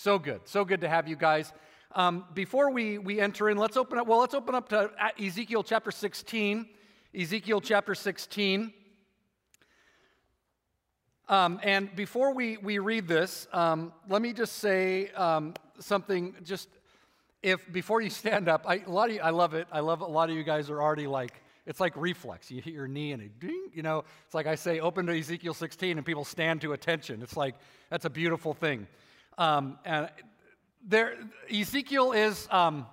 So good. So good to have you guys. Um, before we, we enter in, let's open up. Well, let's open up to Ezekiel chapter 16. Ezekiel chapter 16. Um, and before we, we read this, um, let me just say um, something. Just if before you stand up, I, a lot of you, I love it. I love a lot of you guys are already like it's like reflex. You hit your knee and it ding, you know. It's like I say, open to Ezekiel 16, and people stand to attention. It's like that's a beautiful thing. Um, and there, Ezekiel is um,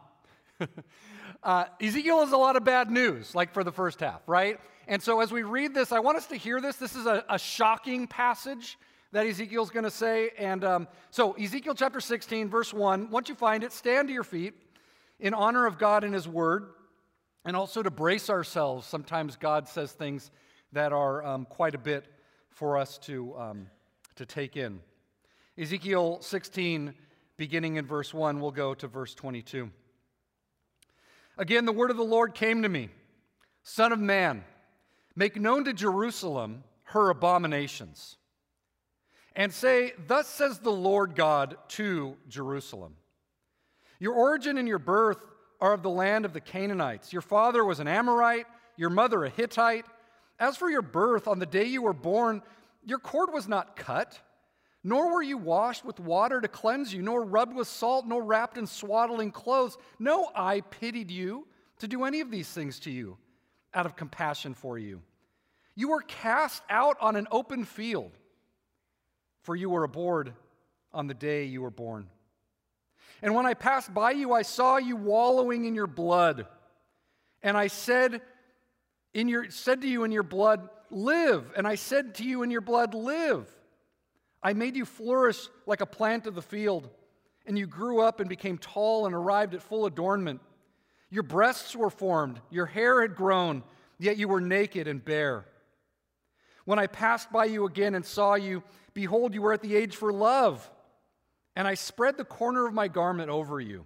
uh, Ezekiel is a lot of bad news, like for the first half, right? And so as we read this, I want us to hear this. This is a, a shocking passage that Ezekiel's going to say. And um, so Ezekiel chapter 16, verse 1. Once you find it, stand to your feet in honor of God and His Word, and also to brace ourselves. Sometimes God says things that are um, quite a bit for us to, um, to take in. Ezekiel 16, beginning in verse 1, we'll go to verse 22. Again, the word of the Lord came to me Son of man, make known to Jerusalem her abominations, and say, Thus says the Lord God to Jerusalem Your origin and your birth are of the land of the Canaanites. Your father was an Amorite, your mother a Hittite. As for your birth, on the day you were born, your cord was not cut nor were you washed with water to cleanse you, nor rubbed with salt, nor wrapped in swaddling clothes. No I pitied you to do any of these things to you out of compassion for you. You were cast out on an open field, for you were abhorred on the day you were born. And when I passed by you, I saw you wallowing in your blood. And I said, in your, said to you in your blood, Live. And I said to you in your blood, Live. I made you flourish like a plant of the field, and you grew up and became tall and arrived at full adornment. Your breasts were formed, your hair had grown, yet you were naked and bare. When I passed by you again and saw you, behold, you were at the age for love. And I spread the corner of my garment over you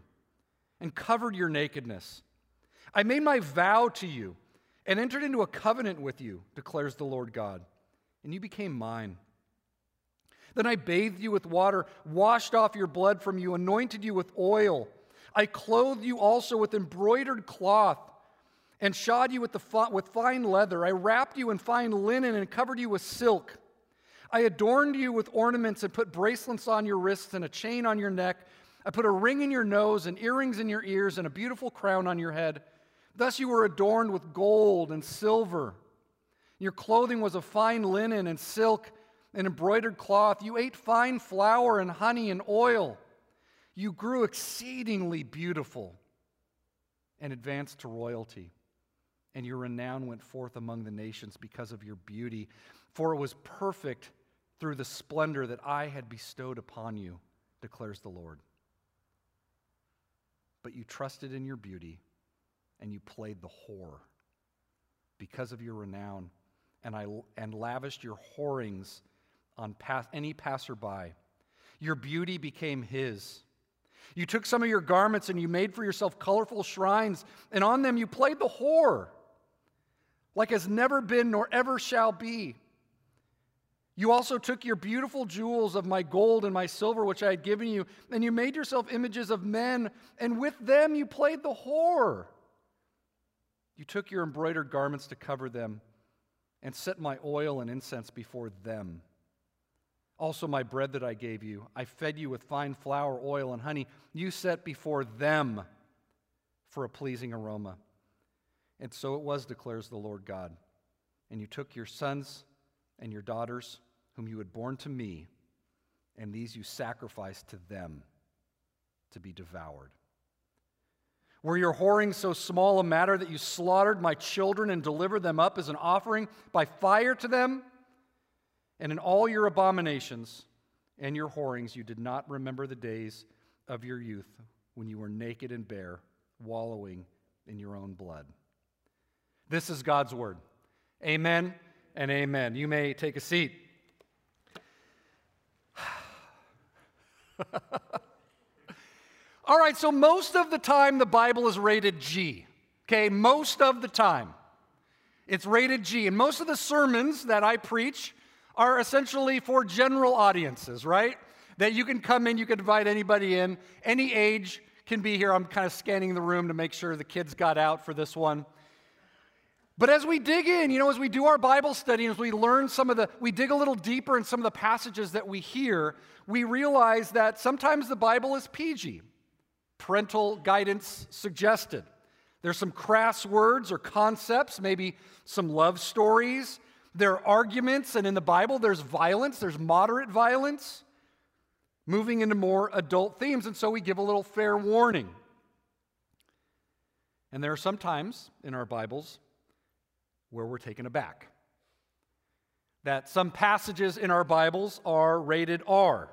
and covered your nakedness. I made my vow to you and entered into a covenant with you, declares the Lord God, and you became mine. Then I bathed you with water, washed off your blood from you, anointed you with oil. I clothed you also with embroidered cloth and shod you with, the, with fine leather. I wrapped you in fine linen and covered you with silk. I adorned you with ornaments and put bracelets on your wrists and a chain on your neck. I put a ring in your nose and earrings in your ears and a beautiful crown on your head. Thus you were adorned with gold and silver. Your clothing was of fine linen and silk and embroidered cloth. You ate fine flour and honey and oil. You grew exceedingly beautiful and advanced to royalty. And your renown went forth among the nations because of your beauty, for it was perfect through the splendor that I had bestowed upon you, declares the Lord. But you trusted in your beauty and you played the whore because of your renown, and, I, and lavished your whorings on pass, any passerby. Your beauty became his. You took some of your garments and you made for yourself colorful shrines, and on them you played the whore, like has never been nor ever shall be. You also took your beautiful jewels of my gold and my silver, which I had given you, and you made yourself images of men, and with them you played the whore. You took your embroidered garments to cover them, and set my oil and incense before them. Also, my bread that I gave you, I fed you with fine flour, oil, and honey. You set before them for a pleasing aroma. And so it was, declares the Lord God. And you took your sons and your daughters, whom you had borne to me, and these you sacrificed to them to be devoured. Were your whoring so small a matter that you slaughtered my children and delivered them up as an offering by fire to them? And in all your abominations and your whorings, you did not remember the days of your youth when you were naked and bare, wallowing in your own blood. This is God's word. Amen and amen. You may take a seat. All right, so most of the time the Bible is rated G. Okay, most of the time it's rated G. And most of the sermons that I preach are essentially for general audiences, right? that you can come in, you can invite anybody in, any age can be here. I'm kind of scanning the room to make sure the kids got out for this one. But as we dig in, you know, as we do our Bible study, as we learn some of the, we dig a little deeper in some of the passages that we hear, we realize that sometimes the Bible is PG, parental guidance suggested. There's some crass words or concepts, maybe some love stories. There are arguments, and in the Bible, there's violence, there's moderate violence, moving into more adult themes, and so we give a little fair warning. And there are some times in our Bibles where we're taken aback. That some passages in our Bibles are rated R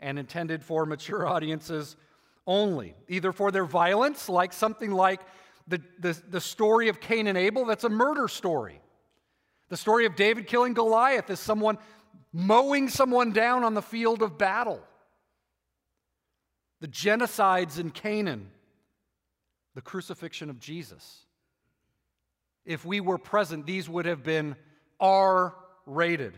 and intended for mature audiences only, either for their violence, like something like the, the, the story of Cain and Abel, that's a murder story. The story of David killing Goliath is someone mowing someone down on the field of battle. The genocides in Canaan, the crucifixion of Jesus. If we were present, these would have been R rated.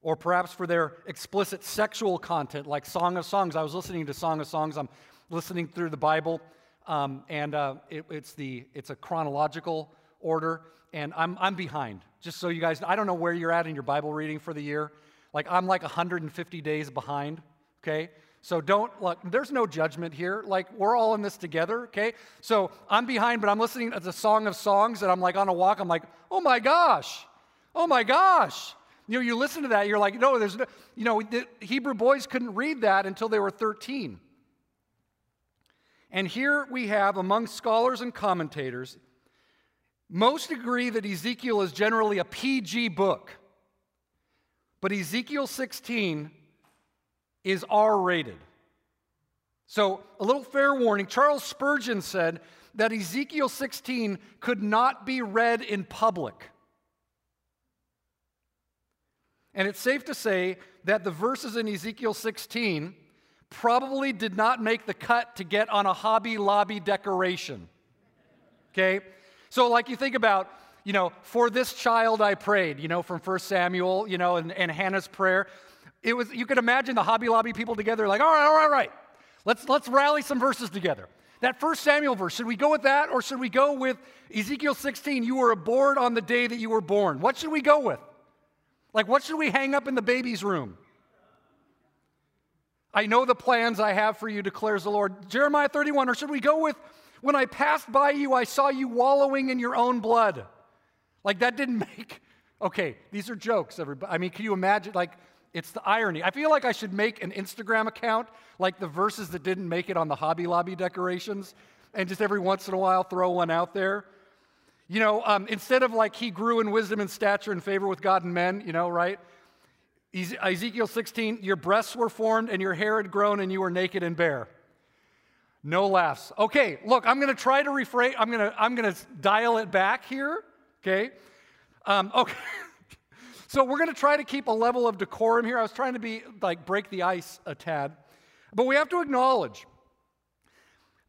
Or perhaps for their explicit sexual content, like Song of Songs. I was listening to Song of Songs. I'm listening through the Bible, um, and uh, it, it's, the, it's a chronological order, and I'm, I'm behind. Just so you guys I don't know where you're at in your Bible reading for the year. Like, I'm like 150 days behind, okay? So don't look, there's no judgment here. Like, we're all in this together, okay? So I'm behind, but I'm listening to the Song of Songs, and I'm like on a walk, I'm like, oh my gosh, oh my gosh. You know, you listen to that, you're like, no, there's no, you know, the Hebrew boys couldn't read that until they were 13. And here we have, among scholars and commentators, most agree that Ezekiel is generally a PG book. But Ezekiel 16 is R rated. So, a little fair warning Charles Spurgeon said that Ezekiel 16 could not be read in public. And it's safe to say that the verses in Ezekiel 16 probably did not make the cut to get on a Hobby Lobby decoration. Okay? So, like you think about, you know, for this child I prayed, you know, from 1 Samuel, you know, and, and Hannah's prayer. It was, you could imagine the Hobby Lobby people together, like, all right, all right, all right. Let's, let's rally some verses together. That first Samuel verse, should we go with that or should we go with Ezekiel 16? You were aboard on the day that you were born. What should we go with? Like, what should we hang up in the baby's room? I know the plans I have for you, declares the Lord. Jeremiah 31, or should we go with, when I passed by you, I saw you wallowing in your own blood? Like, that didn't make, okay, these are jokes, everybody. I mean, can you imagine? Like, it's the irony. I feel like I should make an Instagram account, like the verses that didn't make it on the Hobby Lobby decorations, and just every once in a while throw one out there. You know, um, instead of like he grew in wisdom and stature and favor with God and men, you know, right? Ezekiel 16, your breasts were formed and your hair had grown and you were naked and bare. No laughs. Okay, look, I'm going to try to rephrase. I'm going to I'm going to dial it back here. Okay, um, okay. so we're going to try to keep a level of decorum here. I was trying to be like break the ice a tad, but we have to acknowledge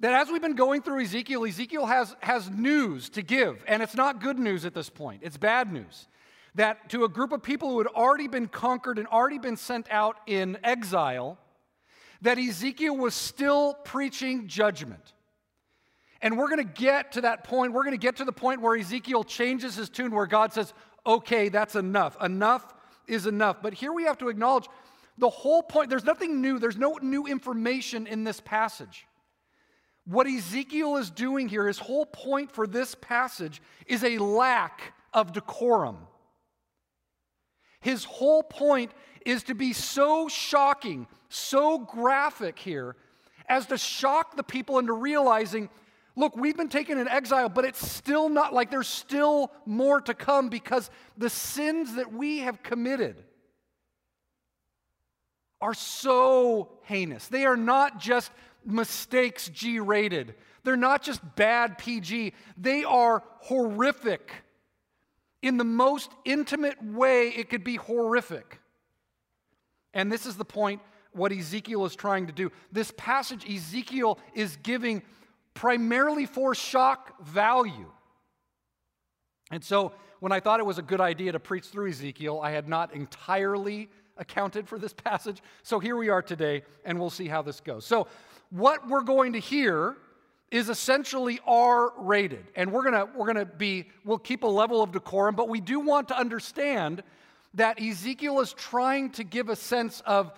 that as we've been going through Ezekiel, Ezekiel has, has news to give, and it's not good news at this point, it's bad news. That to a group of people who had already been conquered and already been sent out in exile, that Ezekiel was still preaching judgment. And we're going to get to that point. We're going to get to the point where Ezekiel changes his tune, where God says, okay, that's enough. Enough is enough. But here we have to acknowledge the whole point, there's nothing new, there's no new information in this passage. What Ezekiel is doing here, his whole point for this passage, is a lack of decorum. His whole point is to be so shocking, so graphic here, as to shock the people into realizing look, we've been taken in exile, but it's still not like there's still more to come because the sins that we have committed are so heinous. They are not just mistakes G rated. They're not just bad PG, they are horrific. In the most intimate way, it could be horrific. And this is the point what Ezekiel is trying to do. This passage, Ezekiel is giving primarily for shock value. And so, when I thought it was a good idea to preach through Ezekiel, I had not entirely accounted for this passage. So here we are today, and we'll see how this goes. So, what we're going to hear is essentially R rated. And we're going to we're going to be we'll keep a level of decorum, but we do want to understand that Ezekiel is trying to give a sense of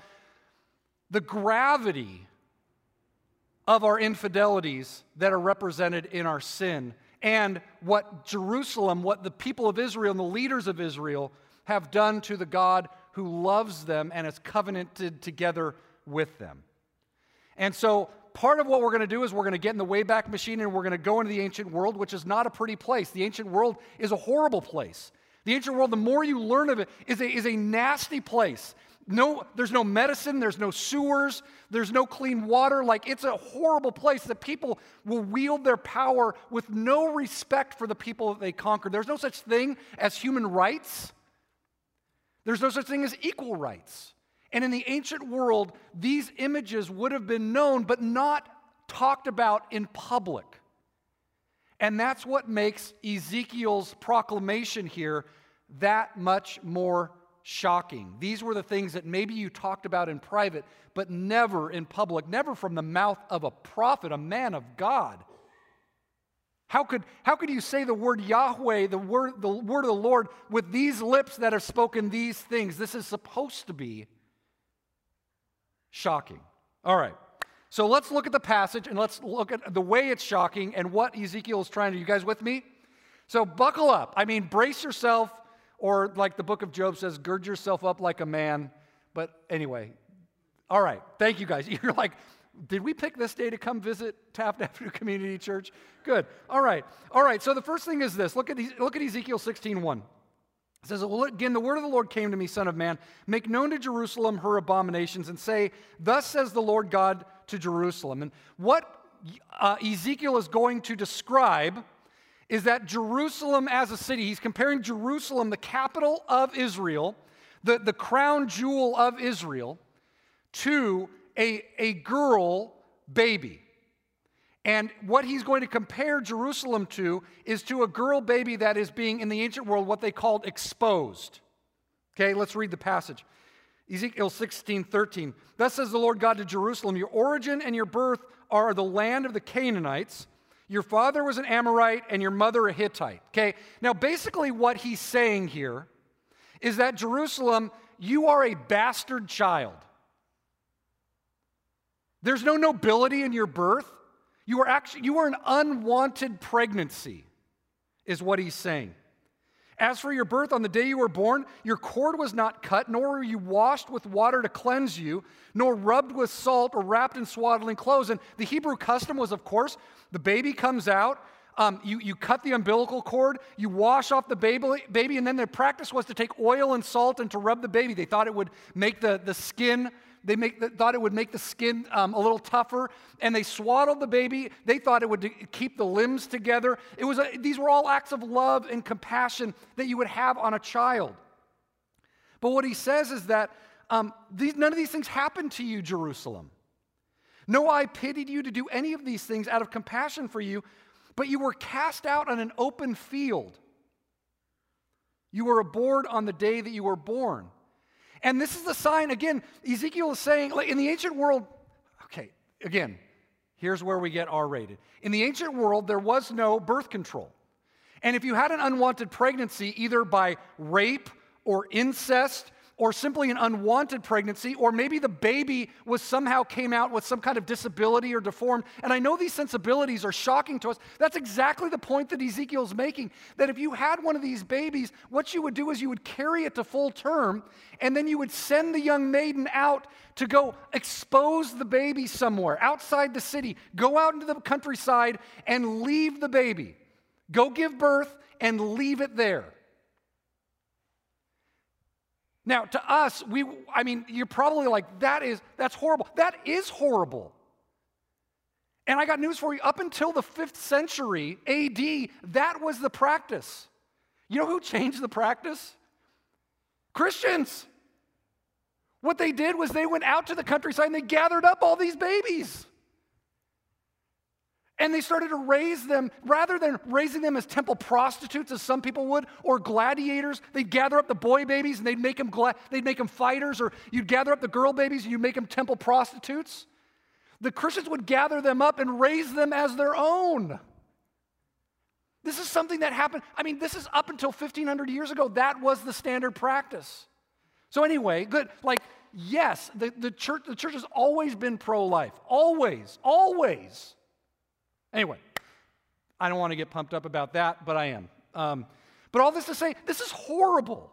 the gravity of our infidelities that are represented in our sin and what Jerusalem, what the people of Israel and the leaders of Israel have done to the God who loves them and has covenanted together with them. And so, part of what we're going to do is we're going to get in the Wayback Machine and we're going to go into the ancient world, which is not a pretty place. The ancient world is a horrible place. The ancient world, the more you learn of it, is a, is a nasty place. No, there's no medicine, there's no sewers, there's no clean water. Like it's a horrible place that people will wield their power with no respect for the people that they conquer. There's no such thing as human rights. There's no such thing as equal rights. And in the ancient world, these images would have been known but not talked about in public. And that's what makes Ezekiel's proclamation here that much more shocking. These were the things that maybe you talked about in private, but never in public, never from the mouth of a prophet, a man of God. How could, how could you say the word Yahweh, the word, the word of the Lord, with these lips that have spoken these things? This is supposed to be shocking. All right. So let's look at the passage and let's look at the way it's shocking and what Ezekiel is trying to. You guys with me? So buckle up. I mean, brace yourself, or like the book of Job says, gird yourself up like a man. But anyway, all right. Thank you guys. You're like, did we pick this day to come visit Taft Avenue Community Church? Good. All right. All right. So the first thing is this. Look at, these, look at Ezekiel 16 1. It says, well, again, the word of the Lord came to me, Son of Man, make known to Jerusalem her abominations, and say, Thus says the Lord God to Jerusalem. And what uh, Ezekiel is going to describe is that Jerusalem as a city, he's comparing Jerusalem, the capital of Israel, the, the crown jewel of Israel, to a, a girl baby. And what he's going to compare Jerusalem to is to a girl baby that is being, in the ancient world, what they called exposed. Okay, let's read the passage. Ezekiel 16, 13. Thus says the Lord God to Jerusalem Your origin and your birth are the land of the Canaanites. Your father was an Amorite and your mother a Hittite. Okay, now basically what he's saying here is that Jerusalem, you are a bastard child. There's no nobility in your birth. You are actually you are an unwanted pregnancy, is what he's saying. As for your birth on the day you were born, your cord was not cut, nor were you washed with water to cleanse you, nor rubbed with salt or wrapped in swaddling clothes. And the Hebrew custom was, of course, the baby comes out, um, you, you cut the umbilical cord, you wash off the baby, baby, and then their practice was to take oil and salt and to rub the baby. They thought it would make the, the skin they make, thought it would make the skin um, a little tougher, and they swaddled the baby. They thought it would keep the limbs together. It was a, these were all acts of love and compassion that you would have on a child. But what he says is that um, these, none of these things happened to you, Jerusalem. No, I pitied you to do any of these things out of compassion for you, but you were cast out on an open field. You were abhorred on the day that you were born. And this is the sign, again, Ezekiel is saying, like in the ancient world, okay, again, here's where we get R rated. In the ancient world, there was no birth control. And if you had an unwanted pregnancy, either by rape or incest or simply an unwanted pregnancy, or maybe the baby was somehow came out with some kind of disability or deformed. And I know these sensibilities are shocking to us. That's exactly the point that Ezekiel's making. That if you had one of these babies, what you would do is you would carry it to full term, and then you would send the young maiden out to go expose the baby somewhere outside the city, go out into the countryside and leave the baby. Go give birth and leave it there. Now, to us, we I mean, you're probably like, that is that's horrible. That is horrible. And I got news for you. Up until the fifth century AD, that was the practice. You know who changed the practice? Christians. What they did was they went out to the countryside and they gathered up all these babies. And they started to raise them, rather than raising them as temple prostitutes, as some people would, or gladiators, they'd gather up the boy babies and they'd make them, gla- they'd make them fighters, or you'd gather up the girl babies and you'd make them temple prostitutes. The Christians would gather them up and raise them as their own. This is something that happened. I mean, this is up until 1500 years ago. That was the standard practice. So, anyway, good. Like, yes, the, the, church, the church has always been pro life. Always, always. Anyway, I don't want to get pumped up about that, but I am. Um, but all this to say, this is horrible.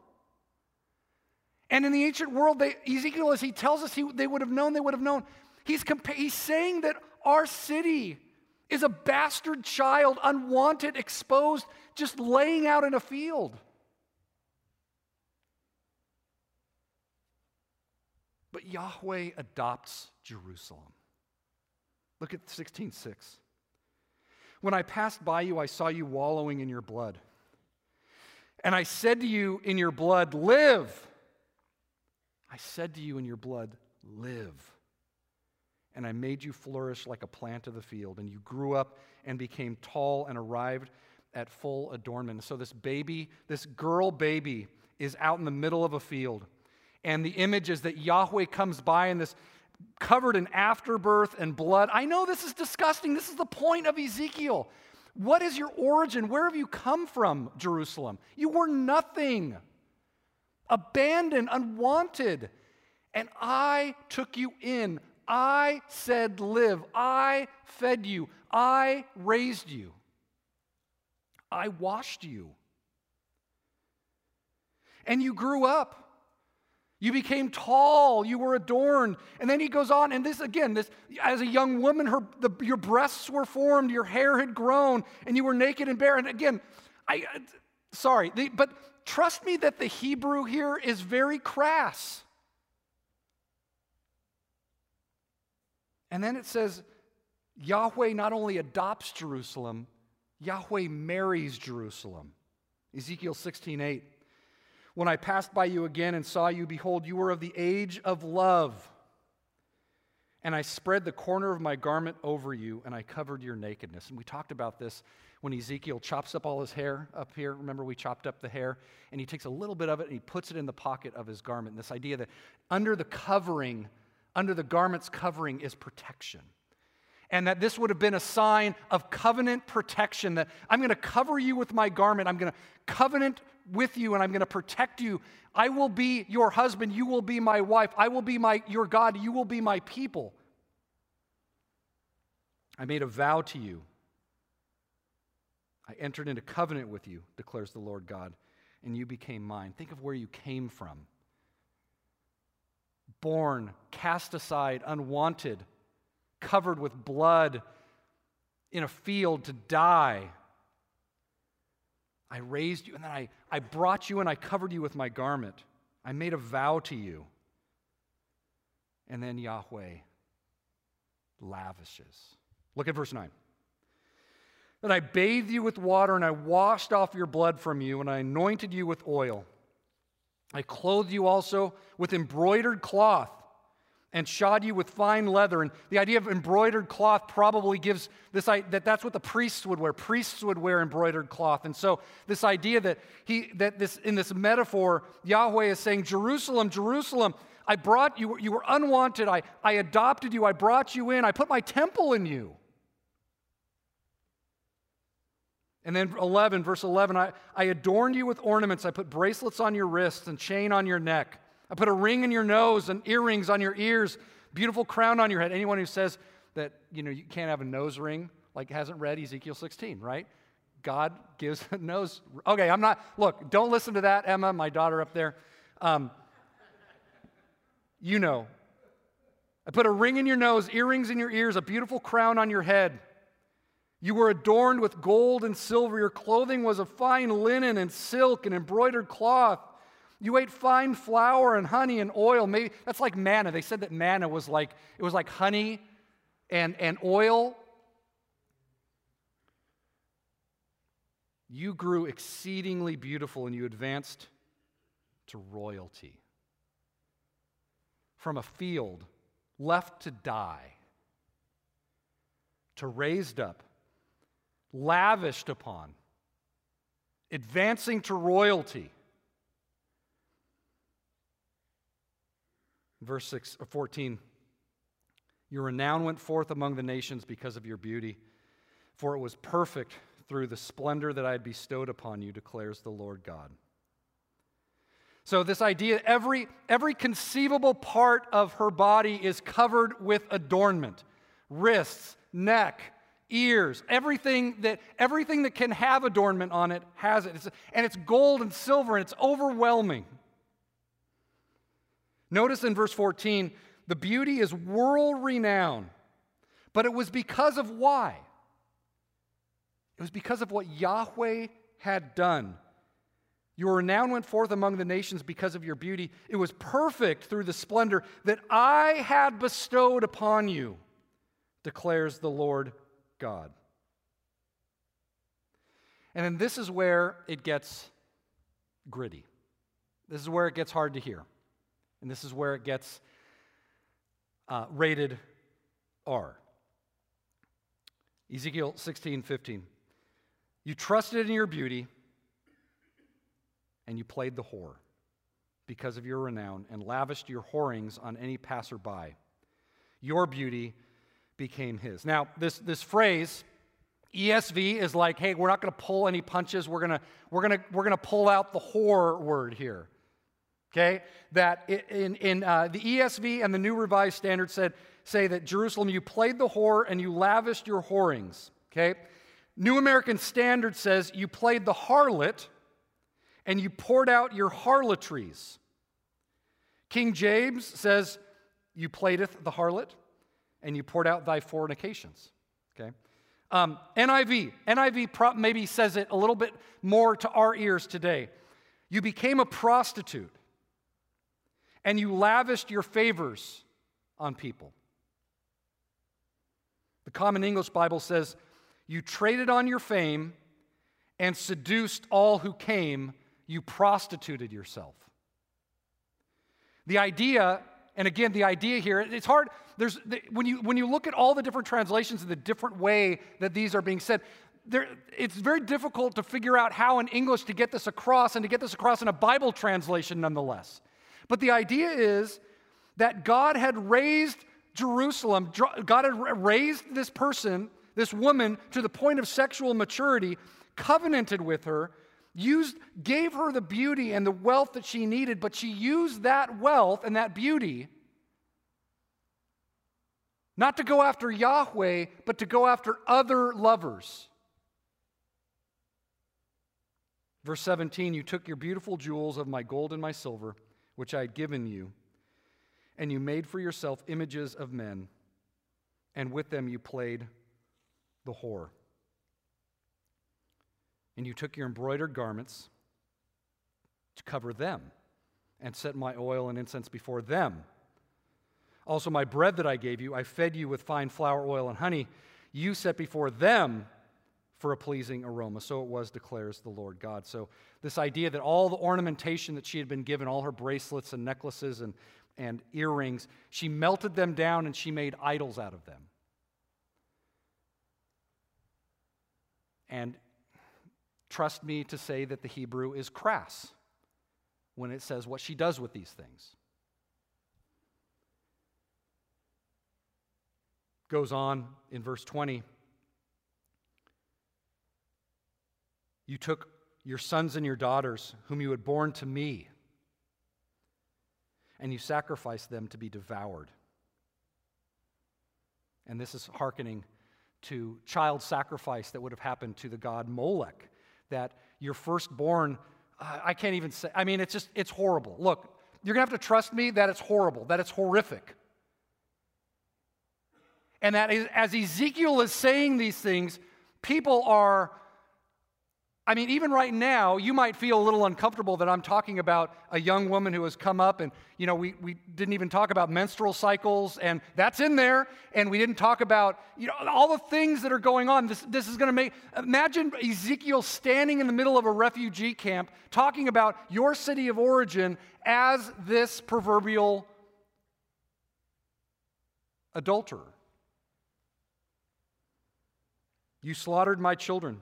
And in the ancient world, they, Ezekiel, as he tells us, he, they would have known, they would have known. He's, compa- he's saying that our city is a bastard child, unwanted, exposed, just laying out in a field. But Yahweh adopts Jerusalem. Look at 16:6. When I passed by you, I saw you wallowing in your blood. And I said to you in your blood, Live. I said to you in your blood, Live and I made you flourish like a plant of the field, and you grew up and became tall and arrived at full adornment. So, this baby, this girl baby, is out in the middle of a field. And the image is that Yahweh comes by in this covered in afterbirth and blood. I know this is disgusting. This is the point of Ezekiel. What is your origin? Where have you come from, Jerusalem? You were nothing, abandoned, unwanted. And I took you in I said, Live. I fed you. I raised you. I washed you. And you grew up. You became tall, you were adorned. And then he goes on, and this again, this as a young woman, her, the, your breasts were formed, your hair had grown, and you were naked and bare. And again, I sorry, the, but trust me that the Hebrew here is very crass. And then it says, Yahweh not only adopts Jerusalem, Yahweh marries Jerusalem. Ezekiel 16, 8. When I passed by you again and saw you, behold, you were of the age of love. And I spread the corner of my garment over you, and I covered your nakedness. And we talked about this when Ezekiel chops up all his hair up here. Remember, we chopped up the hair, and he takes a little bit of it and he puts it in the pocket of his garment. And this idea that under the covering under the garment's covering is protection. And that this would have been a sign of covenant protection that I'm going to cover you with my garment. I'm going to covenant with you and I'm going to protect you. I will be your husband. You will be my wife. I will be my, your God. You will be my people. I made a vow to you. I entered into covenant with you, declares the Lord God, and you became mine. Think of where you came from born, cast aside, unwanted, covered with blood in a field to die. I raised you, and then I, I brought you and I covered you with my garment. I made a vow to you. And then Yahweh lavishes. Look at verse 9. That I bathed you with water and I washed off your blood from you and I anointed you with oil. I clothed you also with embroidered cloth and shod you with fine leather. And the idea of embroidered cloth probably gives this that that's what the priests would wear. Priests would wear embroidered cloth. And so this idea that he that this in this metaphor, Yahweh is saying, Jerusalem, Jerusalem, I brought you, you were unwanted. I, I adopted you, I brought you in, I put my temple in you. And then 11, verse 11, I, I adorned you with ornaments. I put bracelets on your wrists and chain on your neck. I put a ring in your nose and earrings on your ears, beautiful crown on your head. Anyone who says that, you know, you can't have a nose ring, like hasn't read Ezekiel 16, right? God gives a nose. Okay, I'm not, look, don't listen to that, Emma, my daughter up there. Um, you know. I put a ring in your nose, earrings in your ears, a beautiful crown on your head. You were adorned with gold and silver. Your clothing was of fine linen and silk and embroidered cloth. You ate fine flour and honey and oil. Maybe that's like manna. They said that manna was like it was like honey and, and oil. You grew exceedingly beautiful and you advanced to royalty. From a field left to die to raised up lavished upon, advancing to royalty. Verse 6 or 14 Your renown went forth among the nations because of your beauty, for it was perfect through the splendor that I had bestowed upon you, declares the Lord God. So, this idea every, every conceivable part of her body is covered with adornment wrists, neck, ears, everything that, everything that can have adornment on it has it. It's, and it's gold and silver, and it's overwhelming. Notice in verse 14, the beauty is world renowned, but it was because of why? It was because of what Yahweh had done. Your renown went forth among the nations because of your beauty. It was perfect through the splendor that I had bestowed upon you, declares the Lord God. And then this is where it gets gritty. This is where it gets hard to hear. And this is where it gets uh, rated R. Ezekiel 16, 15. You trusted in your beauty and you played the whore because of your renown and lavished your whorings on any passerby. Your beauty became his. Now, this, this phrase, ESV, is like, hey, we're not going to pull any punches. We're going to we're gonna, we're gonna pull out the whore word here. Okay? That in, in uh, the ESV and the New Revised Standard said, say that Jerusalem, you played the whore and you lavished your whorings. Okay? New American Standard says you played the harlot and you poured out your harlotries. King James says you playedeth the harlot and you poured out thy fornications. Okay? Um, NIV, NIV maybe says it a little bit more to our ears today. You became a prostitute and you lavished your favors on people. The Common English Bible says you traded on your fame and seduced all who came, you prostituted yourself. The idea, and again, the idea here, it's hard. There's, when, you, when you look at all the different translations and the different way that these are being said, there, it's very difficult to figure out how in English to get this across and to get this across in a Bible translation nonetheless. But the idea is that God had raised Jerusalem, God had raised this person this woman to the point of sexual maturity, covenanted with her, used, gave her the beauty and the wealth that she needed, but she used that wealth and that beauty not to go after Yahweh, but to go after other lovers. Verse 17 You took your beautiful jewels of my gold and my silver, which I had given you, and you made for yourself images of men, and with them you played the whore. And you took your embroidered garments to cover them and set my oil and incense before them. Also, my bread that I gave you, I fed you with fine flour, oil, and honey. You set before them for a pleasing aroma. So it was, declares the Lord God. So, this idea that all the ornamentation that she had been given, all her bracelets and necklaces and, and earrings, she melted them down and she made idols out of them. And trust me to say that the Hebrew is crass when it says what she does with these things. Goes on in verse 20. You took your sons and your daughters, whom you had borne to me, and you sacrificed them to be devoured. And this is hearkening to child sacrifice that would have happened to the god Molech. That your firstborn, I can't even say, I mean, it's just, it's horrible. Look, you're going to have to trust me that it's horrible, that it's horrific. And that as Ezekiel is saying these things, people are I mean, even right now, you might feel a little uncomfortable that I'm talking about a young woman who has come up, and, you know, we, we didn't even talk about menstrual cycles, and that's in there, and we didn't talk about, you know, all the things that are going on. This, this is going to make, imagine Ezekiel standing in the middle of a refugee camp talking about your city of origin as this proverbial adulterer. You slaughtered my children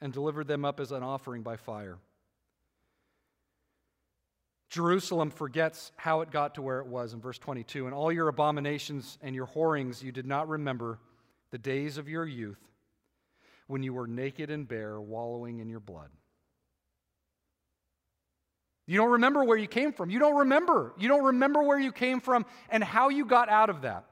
and delivered them up as an offering by fire. Jerusalem forgets how it got to where it was in verse 22. And all your abominations and your whorings you did not remember the days of your youth when you were naked and bare, wallowing in your blood. You don't remember where you came from. You don't remember. You don't remember where you came from and how you got out of that.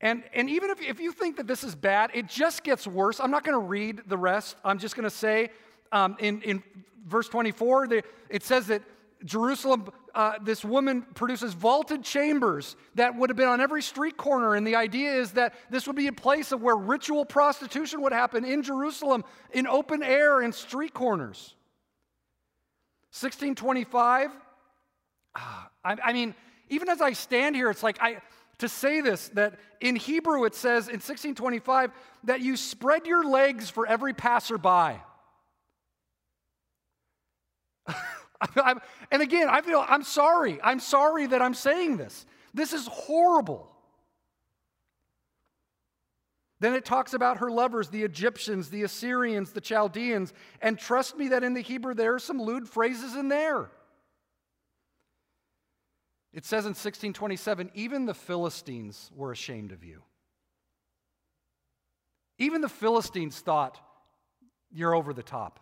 And, and even if, if you think that this is bad, it just gets worse. I'm not going to read the rest. I'm just going to say um, in, in verse 24, the, it says that Jerusalem, uh, this woman produces vaulted chambers that would have been on every street corner. And the idea is that this would be a place of where ritual prostitution would happen in Jerusalem, in open air, in street corners. 1625, ah, I, I mean, even as I stand here, it's like I, to say this that in Hebrew it says in 1625 that you spread your legs for every passerby. and again, I feel I'm sorry. I'm sorry that I'm saying this. This is horrible. Then it talks about her lovers, the Egyptians, the Assyrians, the Chaldeans. And trust me that in the Hebrew, there are some lewd phrases in there. It says in 1627 even the Philistines were ashamed of you. Even the Philistines thought you're over the top.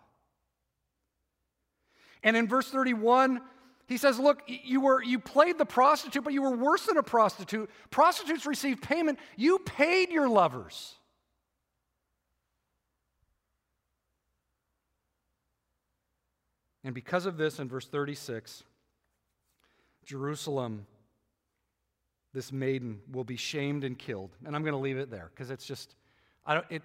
And in verse 31, he says, Look, you, were, you played the prostitute, but you were worse than a prostitute. Prostitutes receive payment. You paid your lovers. And because of this, in verse 36, Jerusalem, this maiden, will be shamed and killed. And I'm going to leave it there because it's just, I don't, it,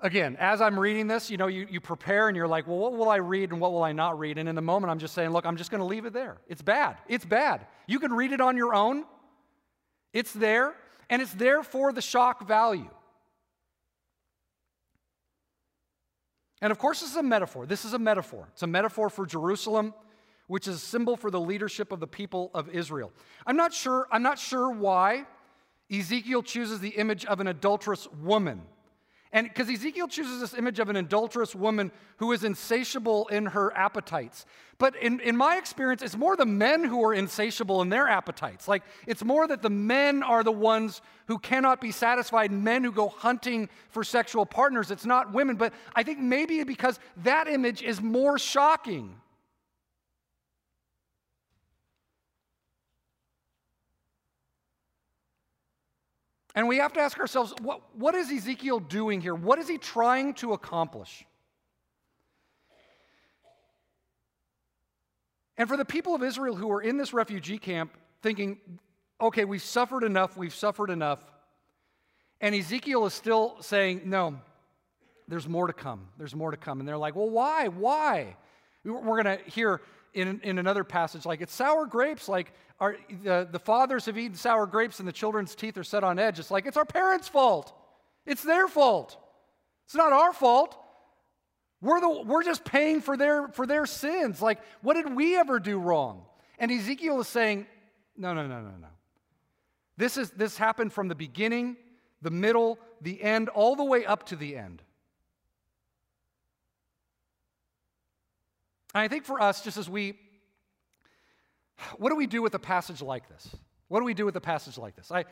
again, as I'm reading this, you know, you, you prepare and you're like, well, what will I read and what will I not read? And in the moment, I'm just saying, look, I'm just going to leave it there. It's bad. It's bad. You can read it on your own. It's there, and it's there for the shock value. And of course, this is a metaphor. This is a metaphor. It's a metaphor for Jerusalem which is a symbol for the leadership of the people of Israel. I'm not sure, I'm not sure why Ezekiel chooses the image of an adulterous woman. And because Ezekiel chooses this image of an adulterous woman who is insatiable in her appetites. But in, in my experience, it's more the men who are insatiable in their appetites. Like, it's more that the men are the ones who cannot be satisfied, men who go hunting for sexual partners. It's not women. But I think maybe because that image is more shocking. And we have to ask ourselves what, what is Ezekiel doing here? What is he trying to accomplish? And for the people of Israel who are in this refugee camp thinking, okay, we've suffered enough, we've suffered enough. And Ezekiel is still saying, no, there's more to come. There's more to come. And they're like, well, why? Why? We're going to hear in, in another passage, like it's sour grapes, like our, the, the fathers have eaten sour grapes and the children's teeth are set on edge. It's like it's our parents' fault. It's their fault. It's not our fault. We're, the, we're just paying for their, for their sins. Like, what did we ever do wrong? And Ezekiel is saying, no, no, no, no, no. This, is, this happened from the beginning, the middle, the end, all the way up to the end. And I think for us, just as we, what do we do with a passage like this? What do we do with a passage like this? I,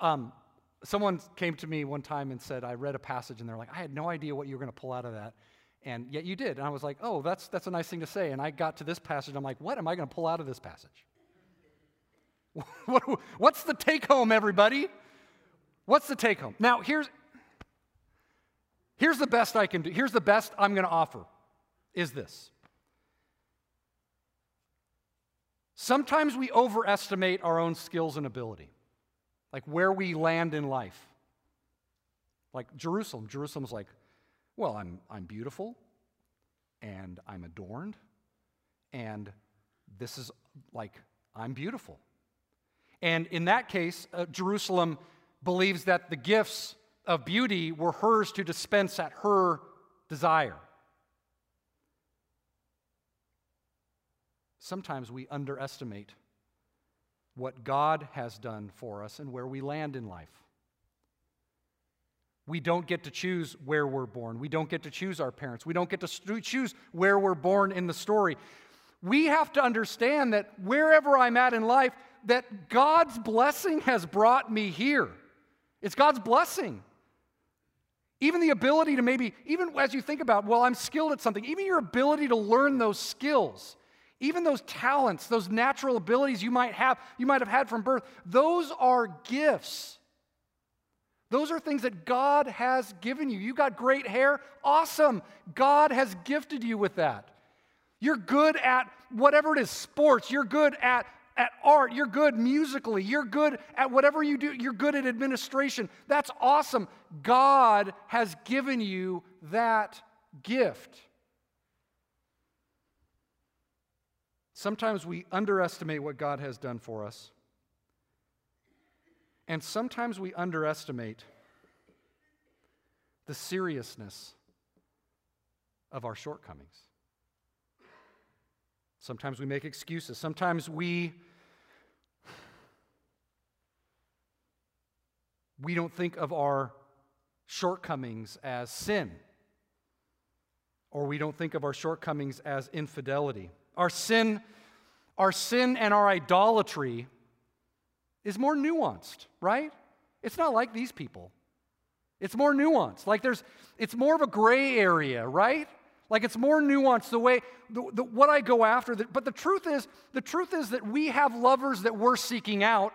um, someone came to me one time and said, I read a passage, and they're like, I had no idea what you were going to pull out of that. And yet you did. And I was like, oh, that's, that's a nice thing to say. And I got to this passage, I'm like, what am I going to pull out of this passage? What's the take home, everybody? What's the take home? Now, here's, here's the best I can do. Here's the best I'm going to offer is this. Sometimes we overestimate our own skills and ability, like where we land in life. Like Jerusalem. Jerusalem's like, well, I'm, I'm beautiful and I'm adorned, and this is like, I'm beautiful. And in that case, uh, Jerusalem believes that the gifts of beauty were hers to dispense at her desire. Sometimes we underestimate what God has done for us and where we land in life. We don't get to choose where we're born. We don't get to choose our parents. We don't get to choose where we're born in the story. We have to understand that wherever I'm at in life, that God's blessing has brought me here. It's God's blessing. Even the ability to maybe, even as you think about, well, I'm skilled at something, even your ability to learn those skills, even those talents, those natural abilities you might have, you might have had from birth, those are gifts. Those are things that God has given you. You got great hair? Awesome. God has gifted you with that. You're good at whatever it is sports, you're good at, at art, you're good musically, you're good at whatever you do, you're good at administration. That's awesome. God has given you that gift. Sometimes we underestimate what God has done for us. And sometimes we underestimate the seriousness of our shortcomings. Sometimes we make excuses. Sometimes we we don't think of our shortcomings as sin. Or we don't think of our shortcomings as infidelity. Our sin our sin and our idolatry is more nuanced, right? It's not like these people. It's more nuanced. Like there's, it's more of a gray area, right? Like it's more nuanced the way, the, the, what I go after. The, but the truth is, the truth is that we have lovers that we're seeking out.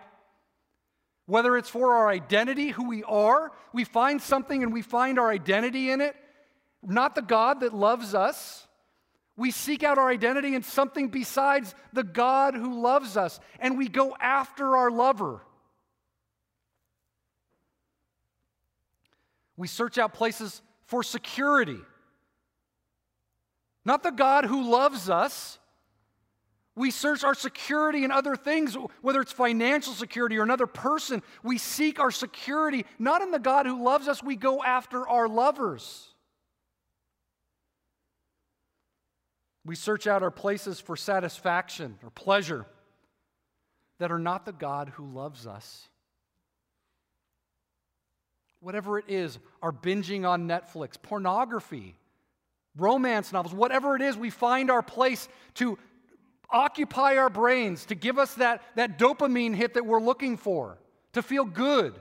Whether it's for our identity, who we are, we find something and we find our identity in it. Not the God that loves us, we seek out our identity in something besides the God who loves us, and we go after our lover. We search out places for security. Not the God who loves us. We search our security in other things, whether it's financial security or another person. We seek our security not in the God who loves us, we go after our lovers. We search out our places for satisfaction or pleasure that are not the God who loves us. Whatever it is, our binging on Netflix, pornography, romance novels, whatever it is, we find our place to occupy our brains, to give us that, that dopamine hit that we're looking for, to feel good.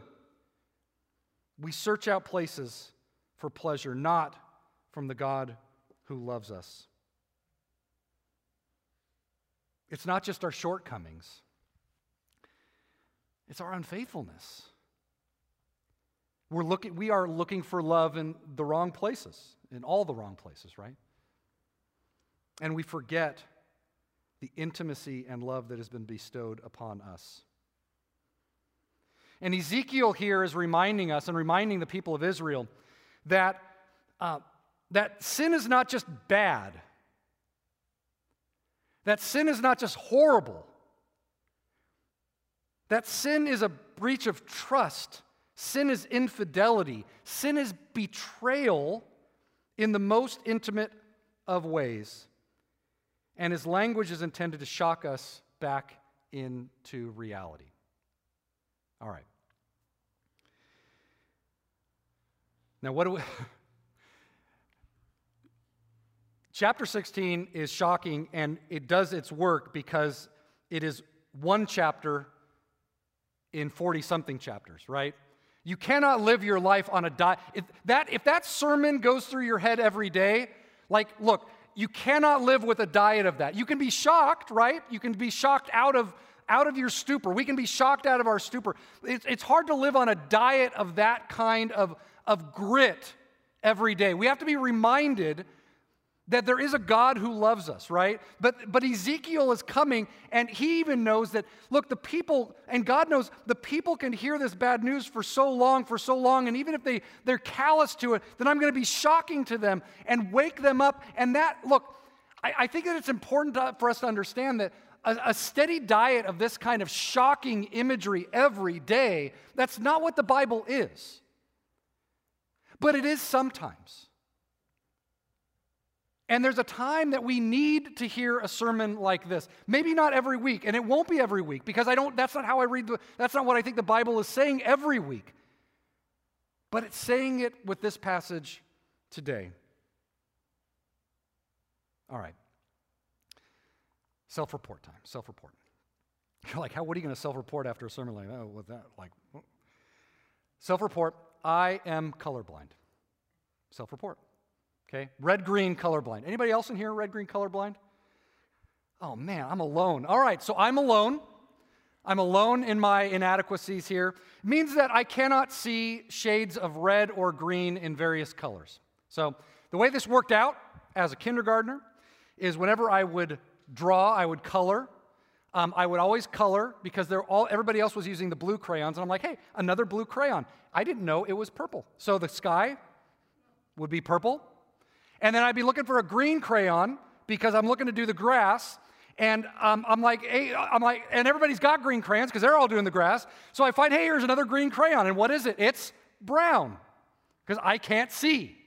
We search out places for pleasure, not from the God who loves us. It's not just our shortcomings, it's our unfaithfulness. We're looking, we are looking for love in the wrong places, in all the wrong places, right? And we forget the intimacy and love that has been bestowed upon us. And Ezekiel here is reminding us and reminding the people of Israel that, uh, that sin is not just bad, that sin is not just horrible, that sin is a breach of trust. Sin is infidelity. Sin is betrayal in the most intimate of ways. And his language is intended to shock us back into reality. All right. Now, what do we. Chapter 16 is shocking and it does its work because it is one chapter in 40 something chapters, right? You cannot live your life on a diet. If that, if that sermon goes through your head every day, like, look, you cannot live with a diet of that. You can be shocked, right? You can be shocked out of, out of your stupor. We can be shocked out of our stupor. It's, it's hard to live on a diet of that kind of, of grit every day. We have to be reminded that there is a God who loves us, right? But, but Ezekiel is coming, and he even knows that, look, the people, and God knows the people can hear this bad news for so long, for so long, and even if they, they're callous to it, then I'm going to be shocking to them and wake them up. And that, look, I, I think that it's important to, for us to understand that a, a steady diet of this kind of shocking imagery every day, that's not what the Bible is. But it is sometimes. And there's a time that we need to hear a sermon like this. Maybe not every week, and it won't be every week because I don't that's not how I read the that's not what I think the Bible is saying every week. But it's saying it with this passage today. All right. Self report time. Self report. You're like, how, what are you going to self report after a sermon like that? Oh, with that? Like, self report, I am colorblind. Self report. Okay? Red green colorblind. Anybody else in here red green colorblind? Oh man, I'm alone. All right, so I'm alone. I'm alone in my inadequacies here. It means that I cannot see shades of red or green in various colors. So, the way this worked out as a kindergartner is whenever I would draw, I would color. Um, I would always color because they're all, everybody else was using the blue crayons. And I'm like, hey, another blue crayon. I didn't know it was purple. So the sky would be purple. And then I'd be looking for a green crayon because I'm looking to do the grass. And um, I'm like, hey, I'm like, and everybody's got green crayons because they're all doing the grass. So I find, hey, here's another green crayon. And what is it? It's brown because I can't see.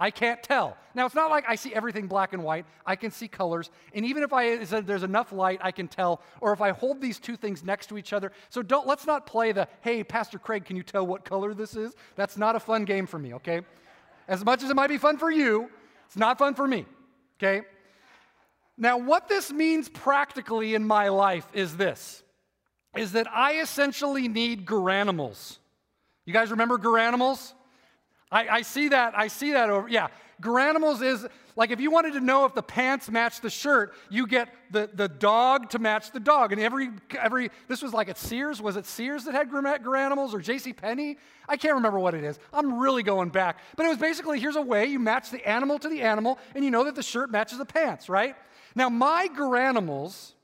I can't tell. Now, it's not like I see everything black and white. I can see colors. And even if I, there's enough light, I can tell. Or if I hold these two things next to each other. So don't, let's not play the, hey, Pastor Craig, can you tell what color this is? That's not a fun game for me, okay? As much as it might be fun for you, it's not fun for me, okay? Now, what this means practically in my life is this is that I essentially need garanimals. You guys remember garanimals? I, I see that, I see that over, yeah. Garanimals is like if you wanted to know if the pants match the shirt, you get the, the dog to match the dog. And every, every, this was like at Sears, was it Sears that had Garanimals or J.C. Penney? I can't remember what it is. I'm really going back. But it was basically here's a way you match the animal to the animal, and you know that the shirt matches the pants, right? Now, my Garanimals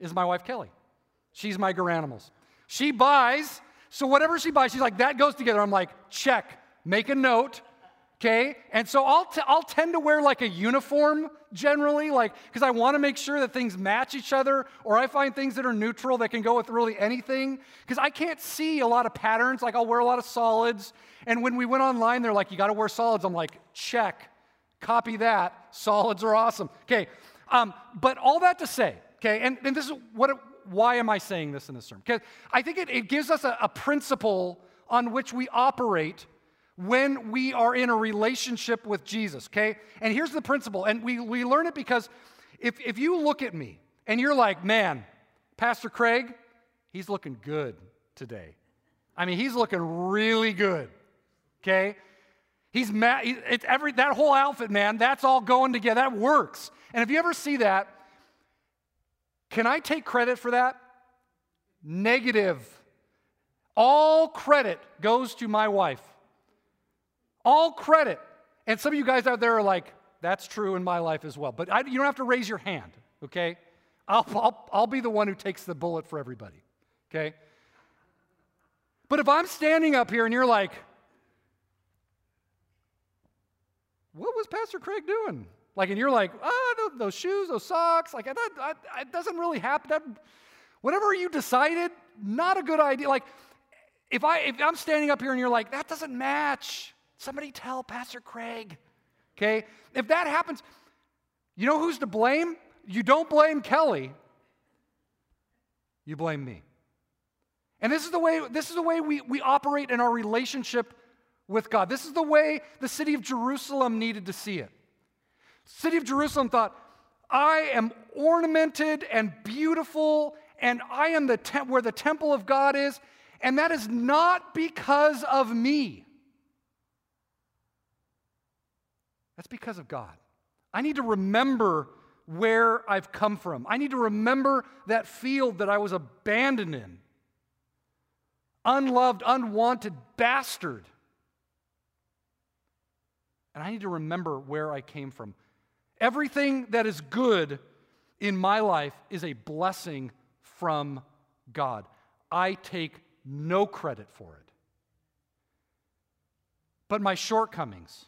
is my wife Kelly. She's my Garanimals. She buys, so whatever she buys, she's like, that goes together. I'm like, check, make a note, okay? And so I'll, t- I'll tend to wear like a uniform generally, like, because I want to make sure that things match each other, or I find things that are neutral that can go with really anything, because I can't see a lot of patterns. Like, I'll wear a lot of solids. And when we went online, they're like, you got to wear solids. I'm like, check, copy that. Solids are awesome. Okay, um, but all that to say, okay, and, and this is what, it, why am I saying this in this sermon? Because I think it, it gives us a, a principle on which we operate when we are in a relationship with Jesus, okay? And here's the principle, and we, we learn it because if, if you look at me and you're like, man, Pastor Craig, he's looking good today. I mean, he's looking really good, okay? He's mad. It's every that whole outfit, man. That's all going together. That works. And if you ever see that, can I take credit for that? Negative. All credit goes to my wife. All credit. And some of you guys out there are like, that's true in my life as well. But I, you don't have to raise your hand, okay? I'll, I'll, I'll be the one who takes the bullet for everybody, okay? But if I'm standing up here and you're like, what was Pastor Craig doing? Like, and you're like, oh, those shoes, those socks, like, that, that, that doesn't really happen. That, whatever you decided, not a good idea. Like, if, I, if I'm standing up here and you're like, that doesn't match, somebody tell Pastor Craig, okay? If that happens, you know who's to blame? You don't blame Kelly, you blame me. And this is the way, this is the way we, we operate in our relationship with God. This is the way the city of Jerusalem needed to see it. City of Jerusalem thought, I am ornamented and beautiful, and I am the te- where the temple of God is, and that is not because of me. That's because of God. I need to remember where I've come from. I need to remember that field that I was abandoned in. Unloved, unwanted bastard. And I need to remember where I came from. Everything that is good in my life is a blessing from God. I take no credit for it. But my shortcomings,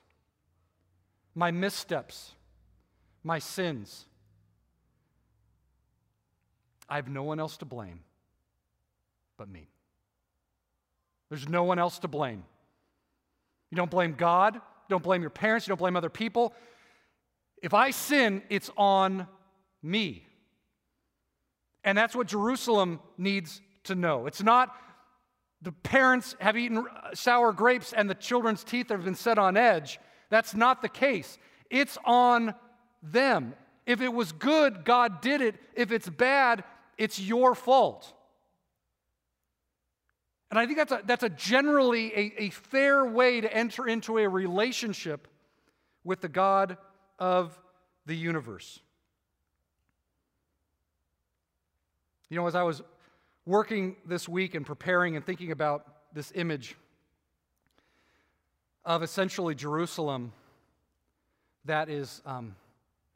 my missteps, my sins, I have no one else to blame but me. There's no one else to blame. You don't blame God, you don't blame your parents, you don't blame other people. If I sin, it's on me. And that's what Jerusalem needs to know. It's not the parents have eaten sour grapes and the children's teeth have been set on edge. That's not the case. It's on them. If it was good, God did it. If it's bad, it's your fault. And I think that's a, that's a generally a, a fair way to enter into a relationship with the God of the universe. You know, as I was working this week and preparing and thinking about this image of essentially Jerusalem that is um,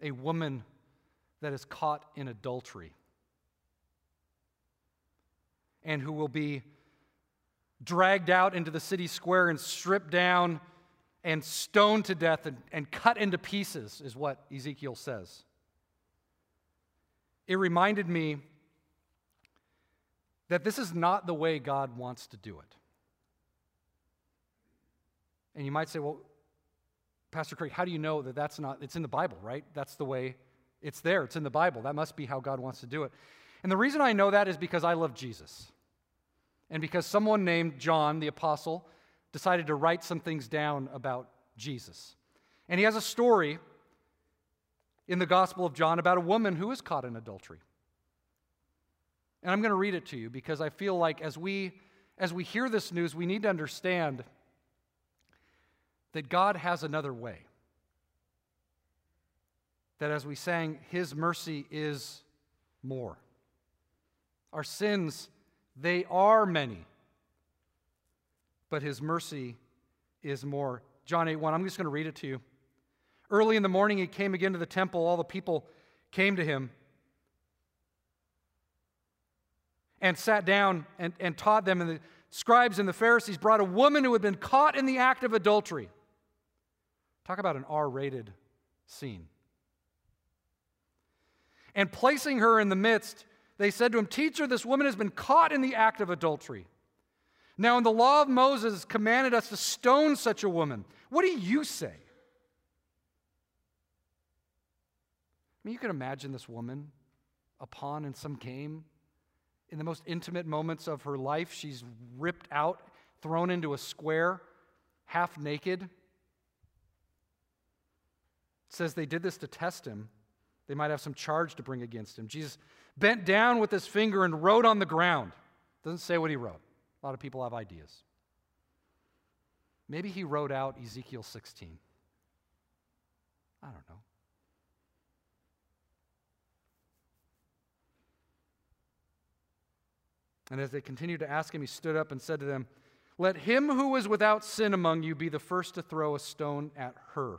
a woman that is caught in adultery and who will be dragged out into the city square and stripped down and stoned to death and, and cut into pieces, is what Ezekiel says. It reminded me that this is not the way God wants to do it. And you might say, well, Pastor Craig, how do you know that that's not, it's in the Bible, right? That's the way it's there. It's in the Bible. That must be how God wants to do it. And the reason I know that is because I love Jesus. And because someone named John the Apostle decided to write some things down about Jesus. And he has a story in the Gospel of John about a woman who is caught in adultery. And I'm going to read it to you because I feel like as we as we hear this news, we need to understand that God has another way. That as we sang, His mercy is more. Our sins, they are many but his mercy is more. John 8 1, I'm just going to read it to you. Early in the morning, he came again to the temple. All the people came to him and sat down and, and taught them. And the scribes and the Pharisees brought a woman who had been caught in the act of adultery. Talk about an R rated scene. And placing her in the midst, they said to him, Teacher, this woman has been caught in the act of adultery. Now, in the law of Moses commanded us to stone such a woman. What do you say? I mean, you can imagine this woman, a pawn in some game. In the most intimate moments of her life, she's ripped out, thrown into a square, half naked. It says they did this to test him. They might have some charge to bring against him. Jesus bent down with his finger and wrote on the ground. Doesn't say what he wrote. A lot of people have ideas. Maybe he wrote out Ezekiel 16. I don't know. And as they continued to ask him, he stood up and said to them, Let him who is without sin among you be the first to throw a stone at her.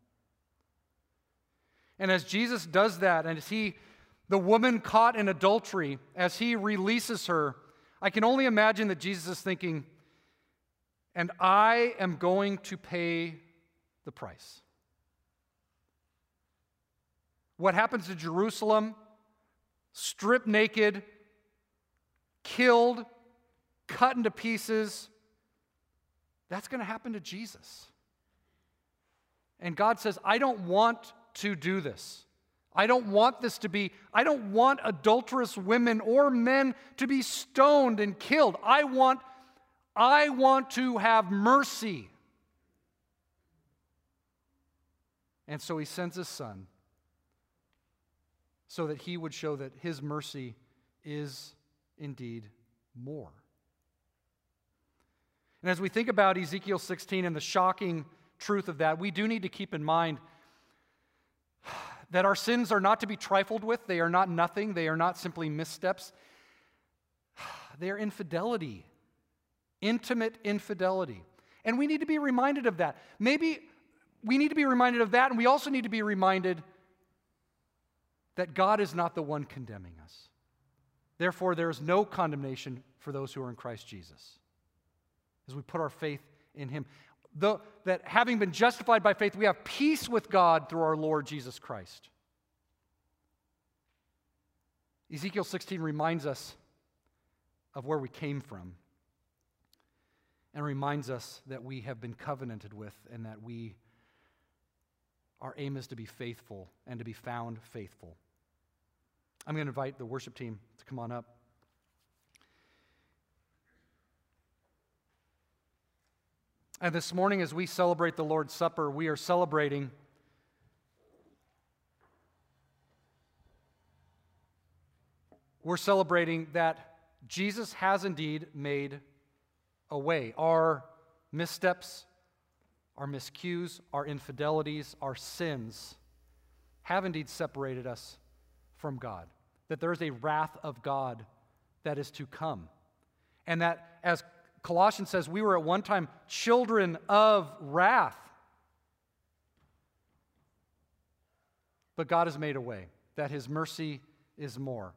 And as Jesus does that, and as he, the woman caught in adultery, as he releases her, I can only imagine that Jesus is thinking, and I am going to pay the price. What happens to Jerusalem, stripped naked, killed, cut into pieces, that's going to happen to Jesus. And God says, I don't want to do this. I don't want this to be, I don't want adulterous women or men to be stoned and killed. I want, I want to have mercy. And so he sends his son so that he would show that his mercy is indeed more. And as we think about Ezekiel 16 and the shocking truth of that, we do need to keep in mind that our sins are not to be trifled with, they are not nothing, they are not simply missteps. They are infidelity, intimate infidelity. And we need to be reminded of that. Maybe we need to be reminded of that, and we also need to be reminded that God is not the one condemning us. Therefore, there is no condemnation for those who are in Christ Jesus. As we put our faith in Him. The, that having been justified by faith, we have peace with God through our Lord Jesus Christ. Ezekiel 16 reminds us of where we came from and reminds us that we have been covenanted with and that we our aim is to be faithful and to be found faithful. I'm going to invite the worship team to come on up. And this morning, as we celebrate the Lord's Supper, we are celebrating we're celebrating that Jesus has indeed made a way. Our missteps, our miscues, our infidelities, our sins have indeed separated us from God. That there is a wrath of God that is to come. And that, as Colossians says, we were at one time children of wrath. But God has made a way, that his mercy is more.